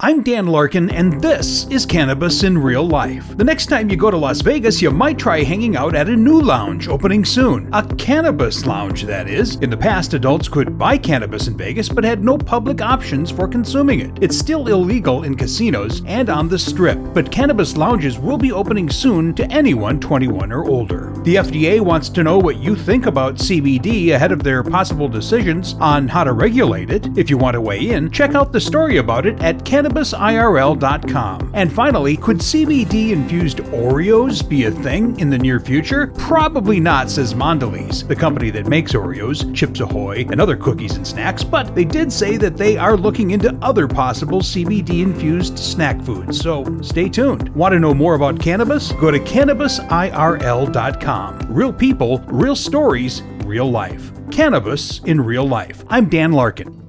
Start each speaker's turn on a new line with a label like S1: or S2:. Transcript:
S1: I'm Dan Larkin, and this is Cannabis in Real Life. The next time you go to Las Vegas, you might try hanging out at a new lounge opening soon. A cannabis lounge, that is. In the past, adults could buy cannabis in Vegas but had no public options for consuming it. It's still illegal in casinos and on the strip, but cannabis lounges will be opening soon to anyone 21 or older. The FDA wants to know what you think about CBD ahead of their possible decisions on how to regulate it. If you want to weigh in, check out the story about it at cannabis cannabisirl.com. And finally, could CBD infused Oreos be a thing in the near future? Probably not, says Mondelez, the company that makes Oreos, Chips Ahoy, and other cookies and snacks, but they did say that they are looking into other possible CBD infused snack foods, so stay tuned. Want to know more about cannabis? Go to cannabisirl.com. Real people, real stories, real life. Cannabis in real life. I'm Dan Larkin.